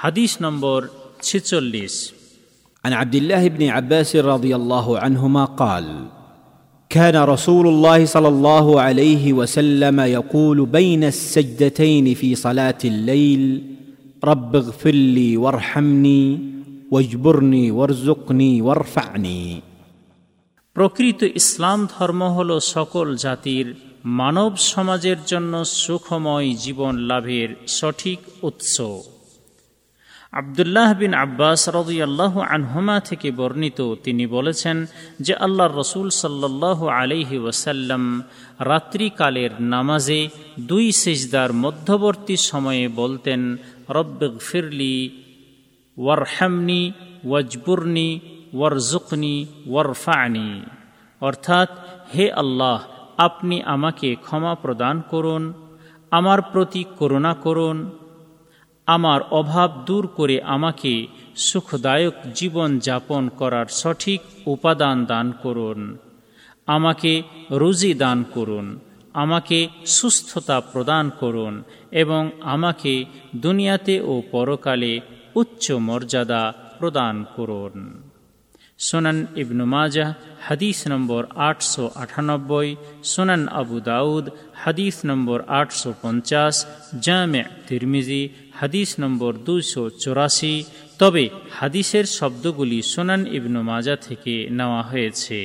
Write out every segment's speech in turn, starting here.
হাদিস নম্বর ছেচল্লিশ عن عبد الله بن عباس رضي الله عنهما قال كان رسول الله صلى الله عليه وسلم يقول بين السجدتين في صلاه الليل رب اغفر لي وارحمني واجبرني وارزقني وارفعني প্রকৃত ইসলাম ধর্ম হল সকল জাতির মানব সমাজের জন্য সুখময় জীবন লাভের সঠিক উৎস আবদুল্লাহ বিন আব্বাস রদিয়াল্লাহ আনহুমা থেকে বর্ণিত, তিনি বলেছেন যে আল্লাহ রসুল সাল্লাহ আলিহি ওয়াসাল্লাম রাত্রিকালের নামাজে দুই সেজদার মধ্যবর্তী সময়ে বলতেন রব্বেগ ফিরলি ওয়ারহামনি, ওয়াজবুরনি ওয়ারজুকনি ওয়ারফানি। অর্থাৎ, হে আল্লাহ, আপনি আমাকে ক্ষমা প্রদান করুন, আমার প্রতি করুণা করুন আমার অভাব দূর করে আমাকে সুখদায়ক জীবন যাপন করার সঠিক উপাদান দান করুন। আমাকে রুজি দান করুন। আমাকে সুস্থতা প্রদান করুন এবং আমাকে দুনিয়াতে ও পরকালে উচ্চ মর্যাদা প্রদান করুন। সোনান ইবনু মাজাহ হাদিস নম্বর আটশো আটানব্বই, সোনান আবু দাউদ, হাদিস নম্বর আটশো পঞ্চাশ, জামে তিরমিজি, হাদিস নম্বর দুশো চৌরাশি। তবে হাদিসের শব্দগুলি সোনান ইবনু মাজা থেকে নেওয়া হয়েছে।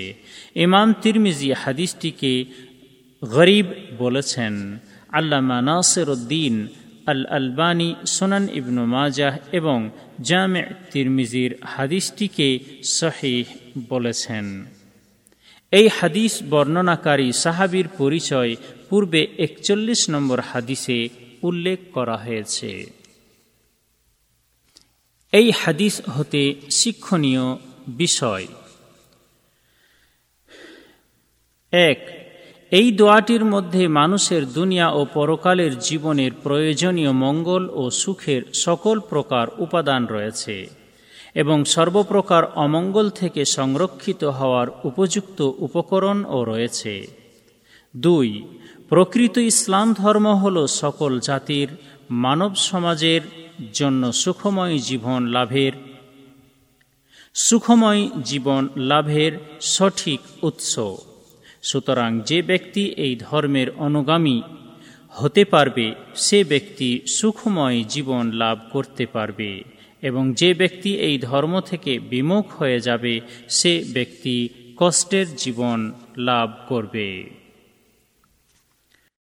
ইমাম তিরমিজি হাদিসটিকে গরিব বলেছেন। আল্লামা নাসির উদ্দিন আল আলবানী সোনান ইবনু মাজাহ এবং জামে তিরমিজির হাদিসটিকে সহিহ বলেছেন। এই হাদিস বর্ণনাকারী সাহাবির পরিচয় পূর্বে একচল্লিশ নম্বর হাদিসে উল্লেখ করা হয়েছে। এই হাদিস হতে শিক্ষণীয় বিষয়। এক এই দোয়াটির মধ্যে মানুষের দুনিয়া ও পরকালের জীবনের প্রয়োজনীয় মঙ্গল ও সুখের সকল প্রকার উপাদান রয়েছে এবং সর্বপ্রকার অমঙ্গল থেকে সংরক্ষিত হওয়ার উপযুক্ত উপকরণও রয়েছে। দুই, প্রকৃত ইসলাম ধর্ম হল সকল জাতির মানব সমাজের জন্য সুখময় জীবন লাভের সুখময় জীবন লাভের সঠিক উৎস। সুতরাং যে ব্যক্তি এই ধর্মের অনুগামী হতে পারবে, সে ব্যক্তি সুখময় জীবন লাভ করতে পারবে, এবং যে ব্যক্তি এই ধর্ম থেকে বিমুখ হয়ে যাবে, সে ব্যক্তি কষ্টের জীবন লাভ করবে।